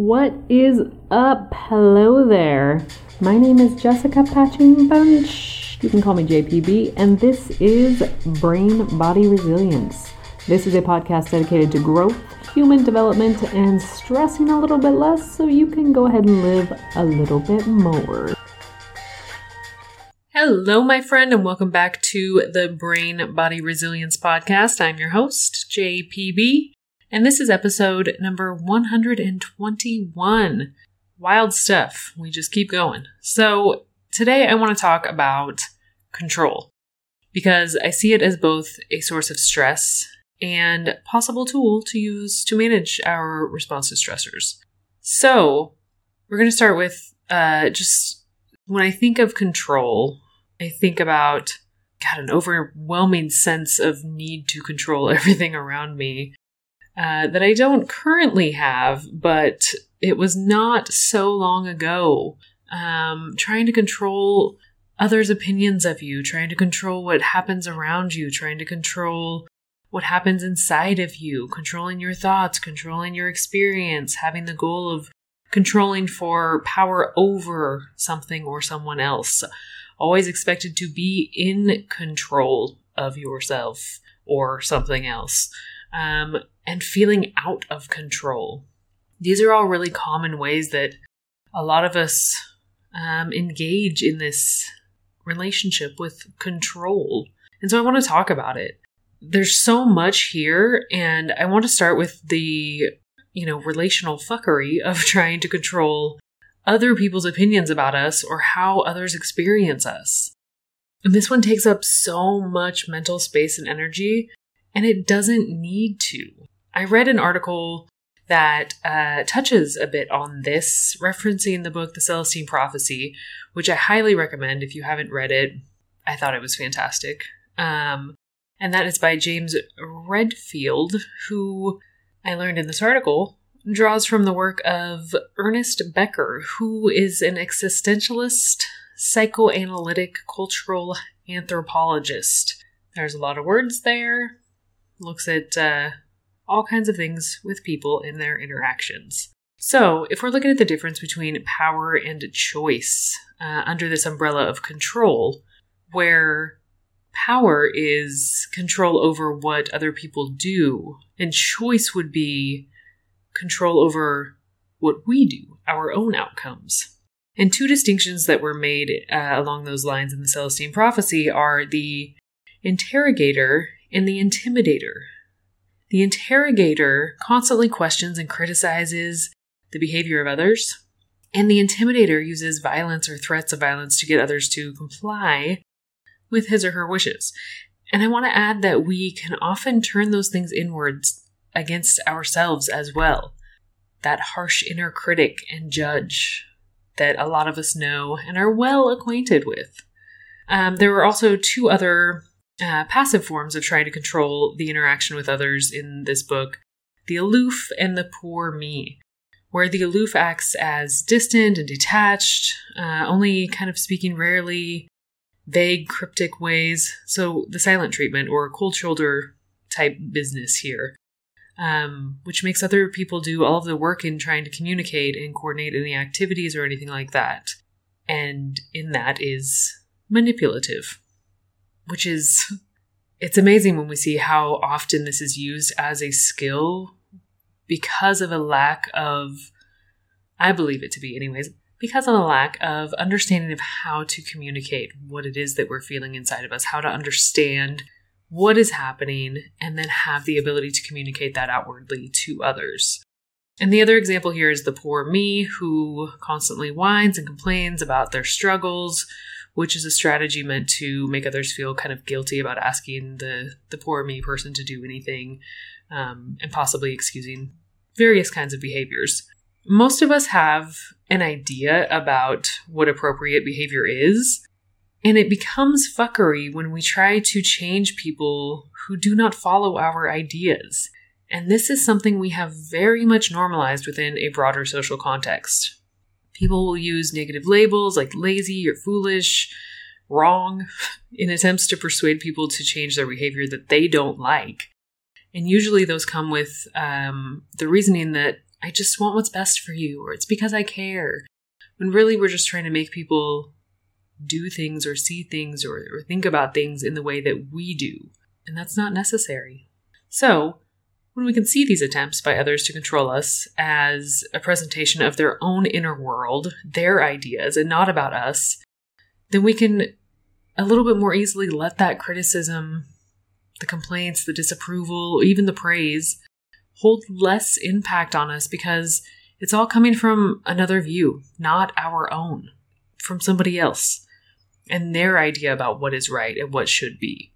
What is up? Hello there. My name is Jessica Patching Bunch. You can call me JPB, and this is Brain Body Resilience. This is a podcast dedicated to growth, human development, and stressing a little bit less so you can go ahead and live a little bit more. Hello, my friend, and welcome back to the Brain Body Resilience Podcast. I'm your host, JPB. And this is episode number 121. Wild stuff. We just keep going. So, today I want to talk about control because I see it as both a source of stress and possible tool to use to manage our response to stressors. So, we're going to start with uh, just when I think of control, I think about God, an overwhelming sense of need to control everything around me uh, that I don't currently have, but it was not so long ago. Um, trying to control others' opinions of you, trying to control what happens around you, trying to control what happens inside of you, controlling your thoughts, controlling your experience, having the goal of controlling for power over something or someone else. Always expected to be in control of yourself or something else um, and feeling out of control. These are all really common ways that a lot of us um, engage in this relationship with control. And so I want to talk about it. There's so much here, and I want to start with the, you know, relational fuckery of trying to control other people's opinions about us or how others experience us. And this one takes up so much mental space and energy and it doesn't need to. I read an article that uh, touches a bit on this, referencing the book The Celestine Prophecy, which I highly recommend if you haven't read it. I thought it was fantastic. Um, and that is by James Redfield, who I learned in this article draws from the work of Ernest Becker, who is an existentialist, psychoanalytic, cultural anthropologist. There's a lot of words there, looks at uh, all kinds of things with people in their interactions. So, if we're looking at the difference between power and choice uh, under this umbrella of control, where power is control over what other people do, and choice would be control over what we do, our own outcomes. And two distinctions that were made uh, along those lines in the Celestine prophecy are the interrogator and the intimidator. The interrogator constantly questions and criticizes the behavior of others, and the intimidator uses violence or threats of violence to get others to comply with his or her wishes. And I want to add that we can often turn those things inwards against ourselves as well. That harsh inner critic and judge that a lot of us know and are well acquainted with. Um, there were also two other uh, passive forms of trying to control the interaction with others in this book the aloof and the poor me, where the aloof acts as distant and detached, uh, only kind of speaking rarely, vague, cryptic ways. So the silent treatment or cold shoulder type business here. Um, which makes other people do all of the work in trying to communicate and coordinate any activities or anything like that. And in that is manipulative which is it's amazing when we see how often this is used as a skill because of a lack of I believe it to be anyways because of a lack of understanding of how to communicate what it is that we're feeling inside of us, how to understand what is happening, and then have the ability to communicate that outwardly to others. And the other example here is the poor me who constantly whines and complains about their struggles, which is a strategy meant to make others feel kind of guilty about asking the the poor me person to do anything, um, and possibly excusing various kinds of behaviors. Most of us have an idea about what appropriate behavior is, and it becomes fuckery when we try to change people who do not follow our ideas. And this is something we have very much normalized within a broader social context. People will use negative labels like lazy or foolish, wrong, in attempts to persuade people to change their behavior that they don't like. And usually those come with um, the reasoning that I just want what's best for you, or it's because I care. When really we're just trying to make people do things or see things or, or think about things in the way that we do. And that's not necessary. So, when we can see these attempts by others to control us as a presentation of their own inner world, their ideas, and not about us, then we can a little bit more easily let that criticism, the complaints, the disapproval, even the praise hold less impact on us because it's all coming from another view, not our own, from somebody else and their idea about what is right and what should be.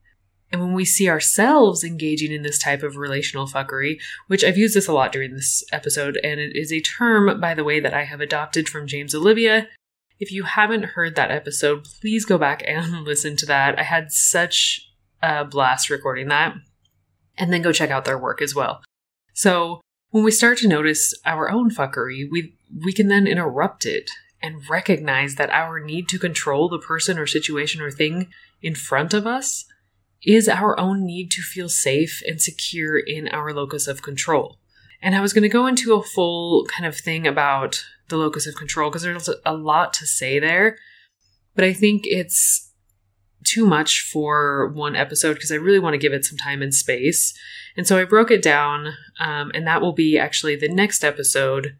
And when we see ourselves engaging in this type of relational fuckery, which I've used this a lot during this episode, and it is a term, by the way, that I have adopted from James Olivia. If you haven't heard that episode, please go back and listen to that. I had such a blast recording that. And then go check out their work as well. So when we start to notice our own fuckery, we we can then interrupt it and recognize that our need to control the person or situation or thing in front of us is our own need to feel safe and secure in our locus of control. And I was going to go into a full kind of thing about the locus of control because there's a lot to say there, but I think it's too much for one episode because I really want to give it some time and space. And so I broke it down, um, and that will be actually the next episode,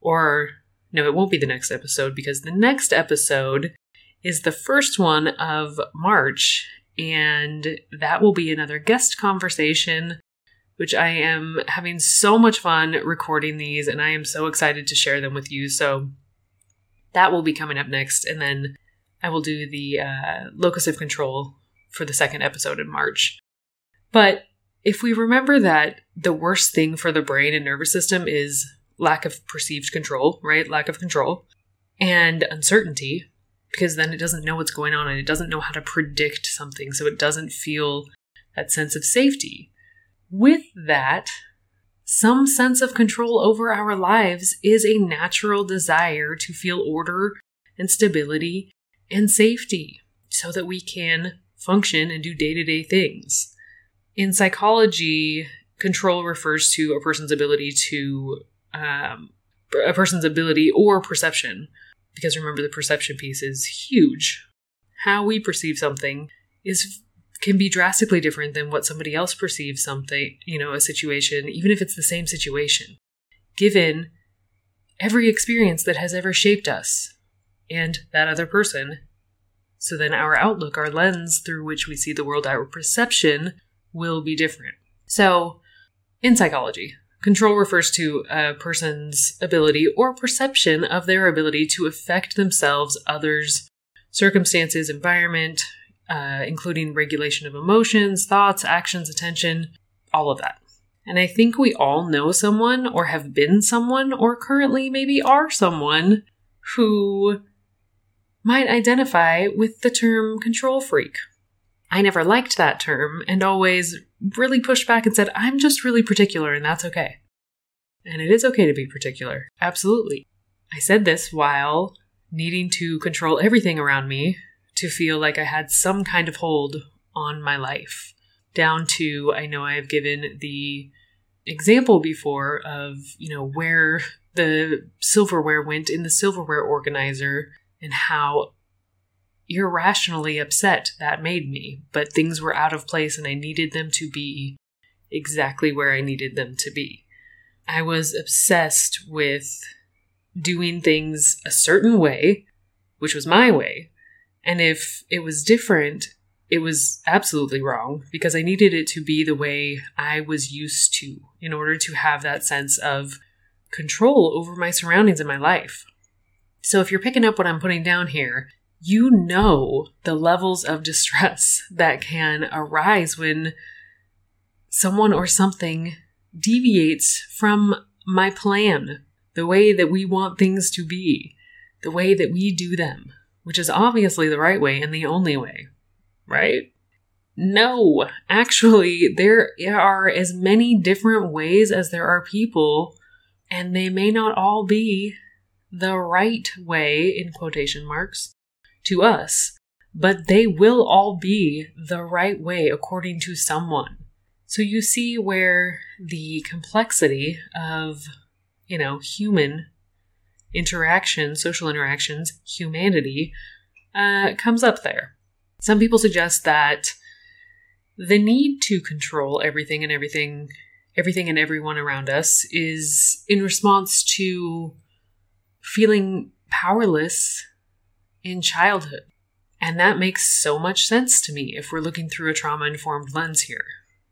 or no, it won't be the next episode because the next episode is the first one of March, and that will be another guest conversation, which I am having so much fun recording these, and I am so excited to share them with you. So that will be coming up next, and then I will do the uh, locus of control for the second episode in March. But if we remember that the worst thing for the brain and nervous system is lack of perceived control, right? Lack of control and uncertainty because then it doesn't know what's going on and it doesn't know how to predict something. So it doesn't feel that sense of safety. With that, some sense of control over our lives is a natural desire to feel order and stability and safety so that we can function and do day to day things. In psychology, control refers to a person's ability to um, a person's ability or perception. Because remember, the perception piece is huge. How we perceive something is can be drastically different than what somebody else perceives something, you know, a situation, even if it's the same situation, given every experience that has ever shaped us and that other person. So then our outlook, our lens through which we see the world, our perception will be different. So, in psychology, Control refers to a person's ability or perception of their ability to affect themselves, others, circumstances, environment, uh, including regulation of emotions, thoughts, actions, attention, all of that. And I think we all know someone, or have been someone, or currently maybe are someone who might identify with the term control freak. I never liked that term and always really pushed back and said, I'm just really particular and that's okay. And it is okay to be particular. Absolutely. I said this while needing to control everything around me to feel like I had some kind of hold on my life. Down to, I know I have given the example before of, you know, where the silverware went in the silverware organizer and how irrationally upset that made me. But things were out of place and I needed them to be exactly where I needed them to be. I was obsessed with doing things a certain way, which was my way. And if it was different, it was absolutely wrong because I needed it to be the way I was used to in order to have that sense of control over my surroundings in my life. So if you're picking up what I'm putting down here, you know the levels of distress that can arise when someone or something deviates from my plan, the way that we want things to be, the way that we do them, which is obviously the right way and the only way, right? No, actually, there are as many different ways as there are people, and they may not all be the right way, in quotation marks to us, but they will all be the right way according to someone. So you see where the complexity of you know, human interaction, social interactions, humanity, uh, comes up there. Some people suggest that the need to control everything and everything, everything and everyone around us is in response to feeling powerless in childhood. And that makes so much sense to me if we're looking through a trauma informed lens here.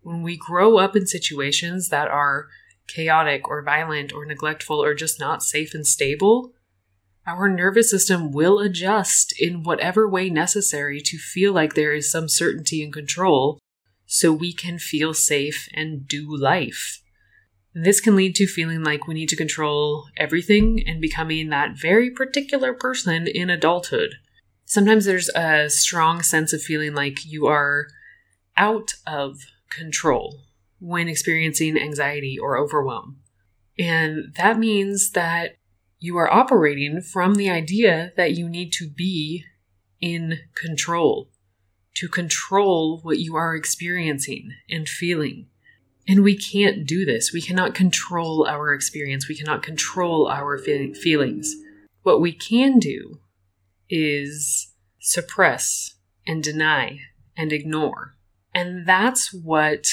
When we grow up in situations that are chaotic or violent or neglectful or just not safe and stable, our nervous system will adjust in whatever way necessary to feel like there is some certainty and control so we can feel safe and do life. This can lead to feeling like we need to control everything and becoming that very particular person in adulthood. Sometimes there's a strong sense of feeling like you are out of control when experiencing anxiety or overwhelm. And that means that you are operating from the idea that you need to be in control, to control what you are experiencing and feeling. And we can't do this. We cannot control our experience. We cannot control our feelings. What we can do is suppress and deny and ignore. And that's what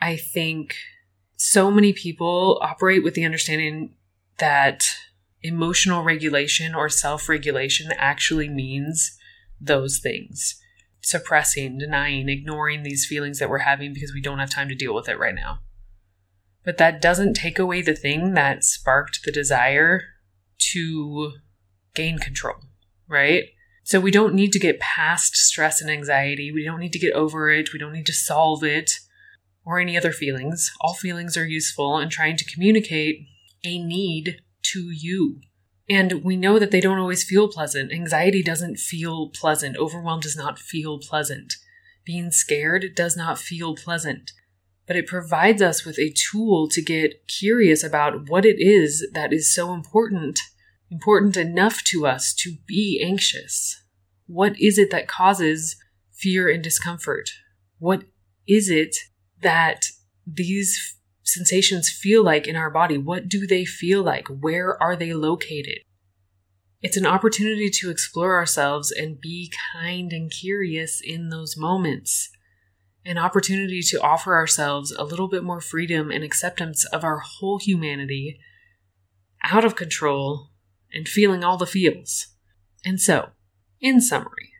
I think so many people operate with the understanding that emotional regulation or self regulation actually means those things suppressing, denying, ignoring these feelings that we're having because we don't have time to deal with it right now. But that doesn't take away the thing that sparked the desire to gain control, right? So we don't need to get past stress and anxiety. We don't need to get over it. We don't need to solve it or any other feelings. All feelings are useful in trying to communicate a need to you. And we know that they don't always feel pleasant. Anxiety doesn't feel pleasant. Overwhelm does not feel pleasant. Being scared does not feel pleasant. But it provides us with a tool to get curious about what it is that is so important, important enough to us to be anxious. What is it that causes fear and discomfort? What is it that these sensations feel like in our body. What do they feel like? Where are they located? It's an opportunity to explore ourselves and be kind and curious in those moments. An opportunity to offer ourselves a little bit more freedom and acceptance of our whole humanity, out of control, and feeling all the feels. And so, in summary,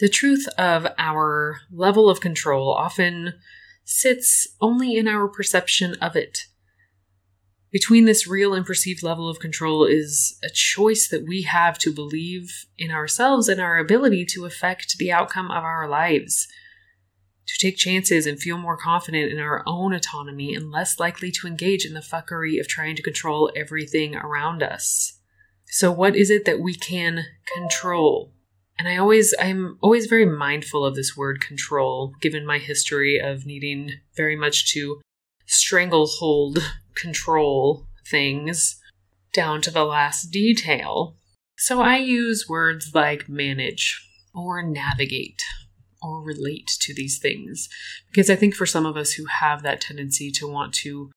the truth of our level of control often sits only in our perception of it. Between this real and perceived level of control is a choice that we have to believe in ourselves and our ability to affect the outcome of our lives, to take chances and feel more confident in our own autonomy and less likely to engage in the fuckery of trying to control everything around us. So, what is it that we can control? And I always, I'm always very mindful of this word control, given my history of needing very much to stranglehold control things down to the last detail. So I use words like manage or navigate or relate to these things because I think for some of us who have that tendency to want to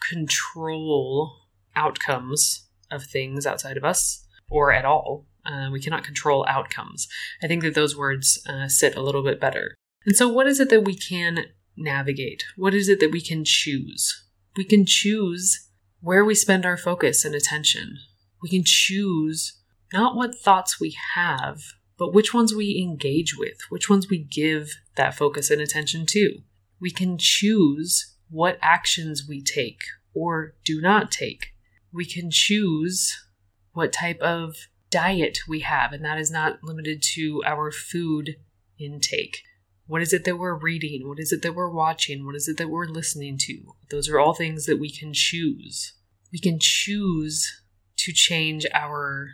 control outcomes of things outside of us or at all, uh, we cannot control outcomes. I think that those words uh, sit a little bit better. And so, what is it that we can navigate? What is it that we can choose? We can choose where we spend our focus and attention. We can choose not what thoughts we have, but which ones we engage with, which ones we give that focus and attention to. We can choose what actions we take or do not take. We can choose what type of diet we have, and that is not limited to our food intake. What is it that we're reading? What is it that we're watching? What is it that we're listening to? Those are all things that we can choose. We can choose to change our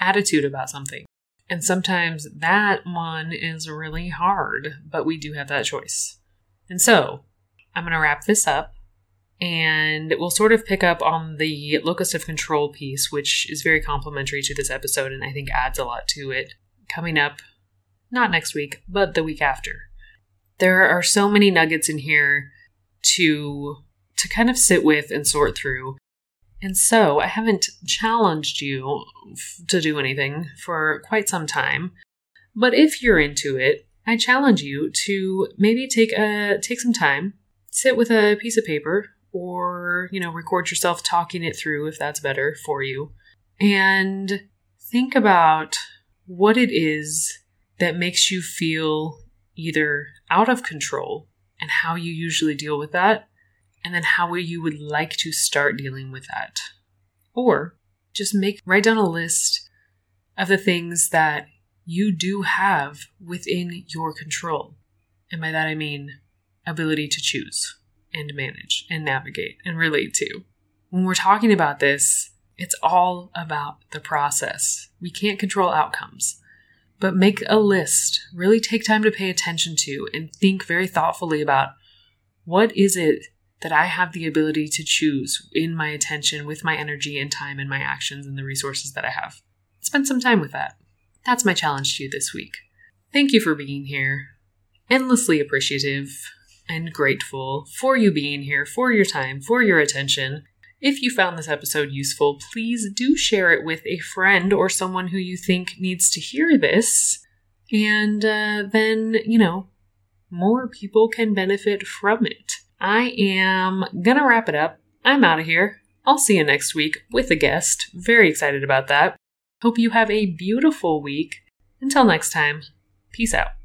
attitude about something. And sometimes that one is really hard, but we do have that choice. And so I'm going to wrap this up and we'll sort of pick up on the locus of control piece, which is very complementary to this episode and I think adds a lot to it, coming up not next week, but the week after. There are so many nuggets in here to to kind of sit with and sort through. And so I haven't challenged you to do anything for quite some time. But if you're into it, I challenge you to maybe take a take some time, sit with a piece of paper or, you know, record yourself talking it through if that's better for you. And think about what it is that makes you feel either out of control and how you usually deal with that, and then how you would like to start dealing with that. Or just make write down a list of the things that you do have within your control. And by that I mean ability to choose and manage and navigate and relate to. When we're talking about this, it's all about the process. We can't control outcomes, but make a list. Really take time to pay attention to and think very thoughtfully about what is it that I have the ability to choose in my attention, with my energy and time and my actions and the resources that I have. Spend some time with that. That's my challenge to you this week. Thank you for being here. Endlessly appreciative and grateful for you being here, for your time, for your attention. If you found this episode useful, please do share it with a friend or someone who you think needs to hear this. And uh, then, you know, more people can benefit from it. I am gonna wrap it up. I'm out of here. I'll see you next week with a guest. Very excited about that. Hope you have a beautiful week. Until next time, peace out.